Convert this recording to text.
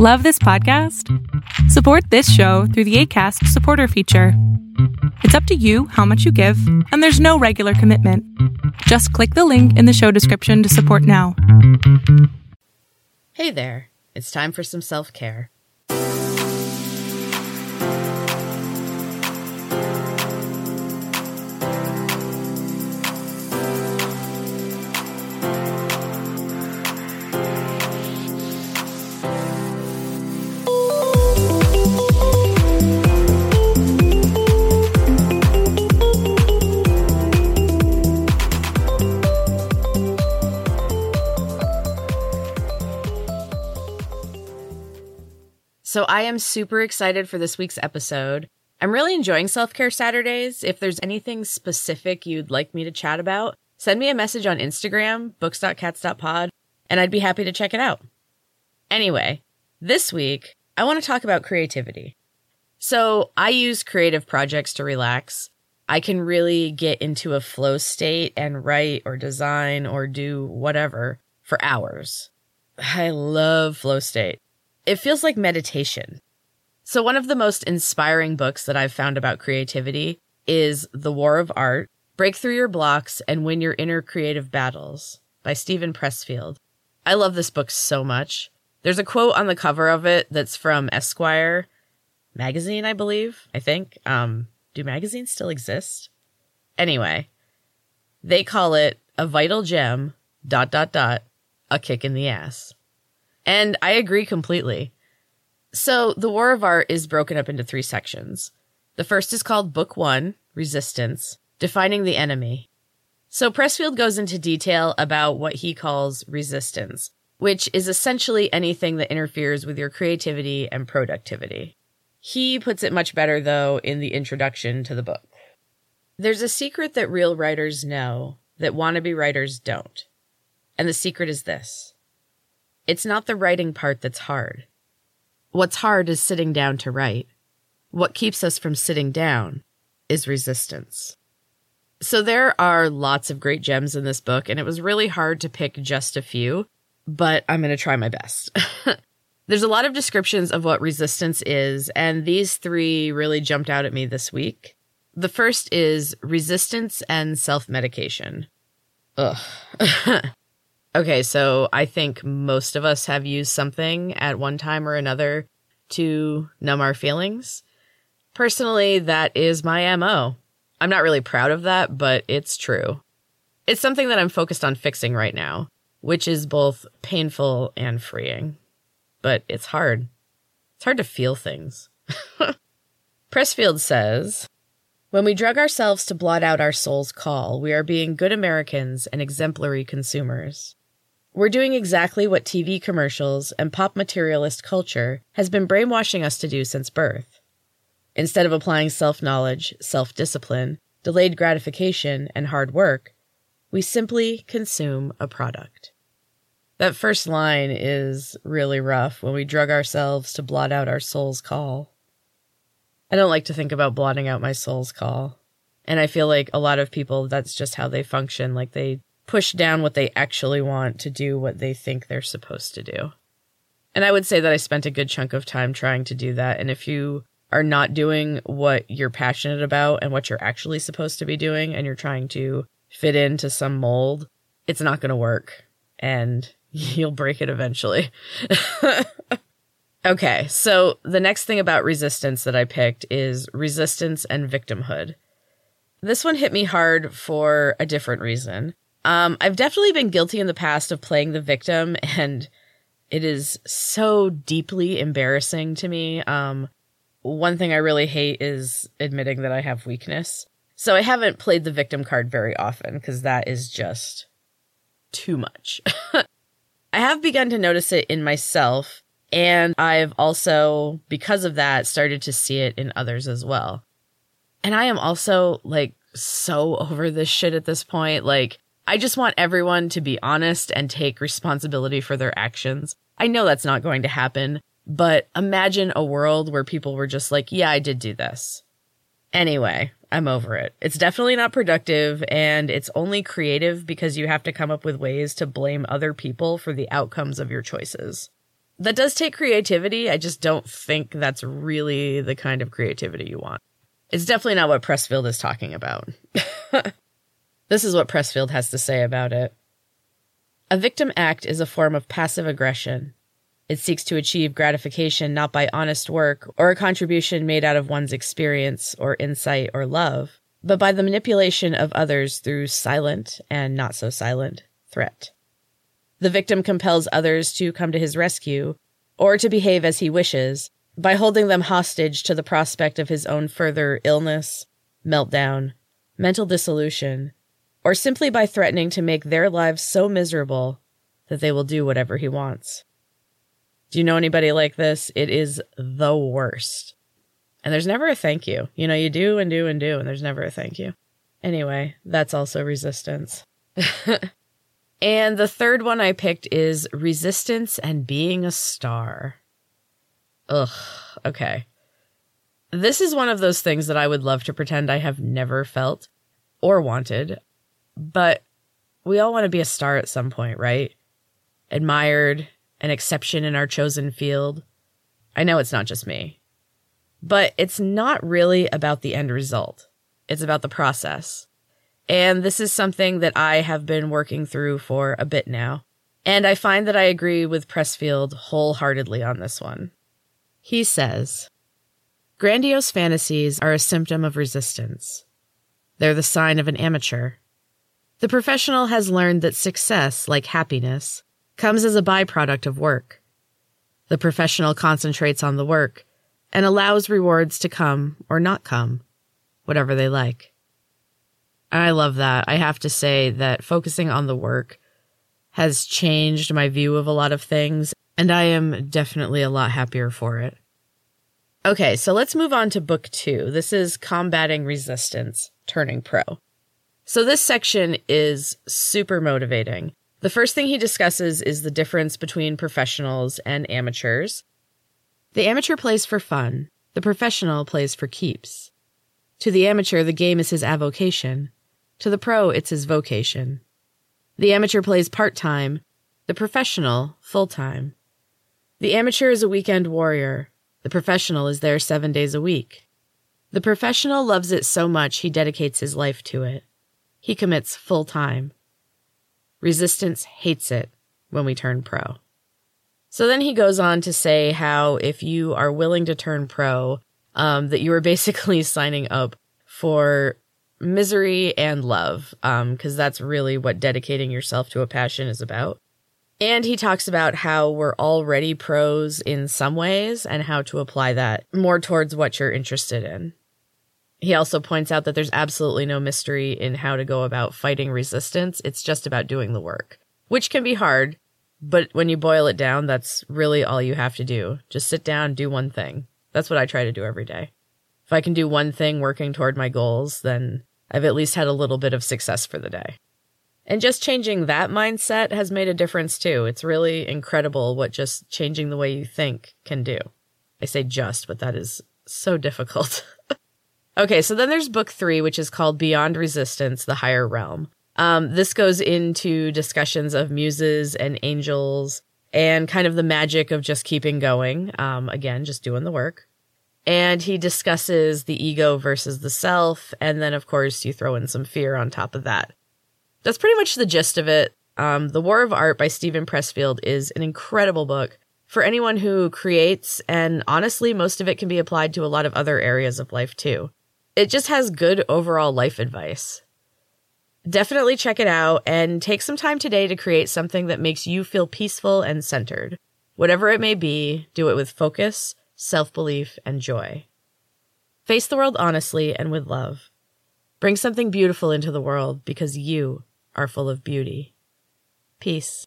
Love this podcast? Support this show through the ACAST supporter feature. It's up to you how much you give, and there's no regular commitment. Just click the link in the show description to support now. Hey there, it's time for some self care. So I am super excited for this week's episode. I'm really enjoying Self Care Saturdays. If there's anything specific you'd like me to chat about, send me a message on Instagram, books.cats.pod, and I'd be happy to check it out. Anyway, this week, I want to talk about creativity. So I use creative projects to relax. I can really get into a flow state and write or design or do whatever for hours. I love flow state. It feels like meditation. So, one of the most inspiring books that I've found about creativity is The War of Art Break Through Your Blocks and Win Your Inner Creative Battles by Steven Pressfield. I love this book so much. There's a quote on the cover of it that's from Esquire magazine, I believe. I think. Um, do magazines still exist? Anyway, they call it a vital gem, dot, dot, dot, a kick in the ass. And I agree completely. So, The War of Art is broken up into three sections. The first is called Book One Resistance, Defining the Enemy. So, Pressfield goes into detail about what he calls resistance, which is essentially anything that interferes with your creativity and productivity. He puts it much better, though, in the introduction to the book. There's a secret that real writers know that wannabe writers don't. And the secret is this it's not the writing part that's hard. What's hard is sitting down to write. What keeps us from sitting down is resistance. So there are lots of great gems in this book, and it was really hard to pick just a few, but I'm going to try my best. There's a lot of descriptions of what resistance is, and these three really jumped out at me this week. The first is resistance and self medication. Ugh. Okay, so I think most of us have used something at one time or another to numb our feelings. Personally, that is my MO. I'm not really proud of that, but it's true. It's something that I'm focused on fixing right now, which is both painful and freeing. But it's hard. It's hard to feel things. Pressfield says, when we drug ourselves to blot out our soul's call, we are being good Americans and exemplary consumers. We're doing exactly what TV commercials and pop materialist culture has been brainwashing us to do since birth. Instead of applying self knowledge, self discipline, delayed gratification, and hard work, we simply consume a product. That first line is really rough when we drug ourselves to blot out our soul's call. I don't like to think about blotting out my soul's call. And I feel like a lot of people, that's just how they function. Like they push down what they actually want to do what they think they're supposed to do. And I would say that I spent a good chunk of time trying to do that. And if you are not doing what you're passionate about and what you're actually supposed to be doing, and you're trying to fit into some mold, it's not going to work. And you'll break it eventually. okay, so the next thing about resistance that I picked is resistance and victimhood. This one hit me hard for a different reason. Um, I've definitely been guilty in the past of playing the victim, and it is so deeply embarrassing to me. Um, one thing I really hate is admitting that I have weakness. So I haven't played the victim card very often because that is just too much. I have begun to notice it in myself, and I've also, because of that, started to see it in others as well. And I am also like so over this shit at this point. Like, I just want everyone to be honest and take responsibility for their actions. I know that's not going to happen, but imagine a world where people were just like, yeah, I did do this. Anyway, I'm over it. It's definitely not productive and it's only creative because you have to come up with ways to blame other people for the outcomes of your choices. That does take creativity. I just don't think that's really the kind of creativity you want. It's definitely not what Pressfield is talking about. this is what Pressfield has to say about it. A victim act is a form of passive aggression. It seeks to achieve gratification not by honest work or a contribution made out of one's experience or insight or love, but by the manipulation of others through silent and not so silent threat. The victim compels others to come to his rescue or to behave as he wishes by holding them hostage to the prospect of his own further illness, meltdown, mental dissolution, or simply by threatening to make their lives so miserable that they will do whatever he wants. Do you know anybody like this? It is the worst. And there's never a thank you. You know, you do and do and do, and there's never a thank you. Anyway, that's also resistance. and the third one I picked is resistance and being a star. Ugh, okay. This is one of those things that I would love to pretend I have never felt or wanted, but we all want to be a star at some point, right? Admired, an exception in our chosen field. I know it's not just me. But it's not really about the end result. It's about the process. And this is something that I have been working through for a bit now. And I find that I agree with Pressfield wholeheartedly on this one. He says, Grandiose fantasies are a symptom of resistance. They're the sign of an amateur. The professional has learned that success, like happiness, comes as a byproduct of work. The professional concentrates on the work and allows rewards to come or not come, whatever they like. I love that. I have to say that focusing on the work has changed my view of a lot of things, and I am definitely a lot happier for it. Okay, so let's move on to book two. This is Combating Resistance, Turning Pro. So this section is super motivating. The first thing he discusses is the difference between professionals and amateurs. The amateur plays for fun, the professional plays for keeps. To the amateur, the game is his avocation. To the pro, it's his vocation. The amateur plays part time, the professional full time. The amateur is a weekend warrior, the professional is there seven days a week. The professional loves it so much he dedicates his life to it. He commits full time. Resistance hates it when we turn pro. So then he goes on to say how if you are willing to turn pro, um, that you are basically signing up for misery and love, because um, that's really what dedicating yourself to a passion is about. And he talks about how we're already pros in some ways and how to apply that more towards what you're interested in. He also points out that there's absolutely no mystery in how to go about fighting resistance. It's just about doing the work, which can be hard. But when you boil it down, that's really all you have to do. Just sit down, do one thing. That's what I try to do every day. If I can do one thing working toward my goals, then I've at least had a little bit of success for the day. And just changing that mindset has made a difference too. It's really incredible what just changing the way you think can do. I say just, but that is so difficult. Okay, so then there's book three, which is called Beyond Resistance, the Higher Realm. Um, this goes into discussions of muses and angels and kind of the magic of just keeping going. Um, again, just doing the work. And he discusses the ego versus the self. And then, of course, you throw in some fear on top of that. That's pretty much the gist of it. Um, the War of Art by Steven Pressfield is an incredible book for anyone who creates. And honestly, most of it can be applied to a lot of other areas of life too it just has good overall life advice. Definitely check it out and take some time today to create something that makes you feel peaceful and centered. Whatever it may be, do it with focus, self belief, and joy. Face the world honestly and with love. Bring something beautiful into the world because you are full of beauty. Peace.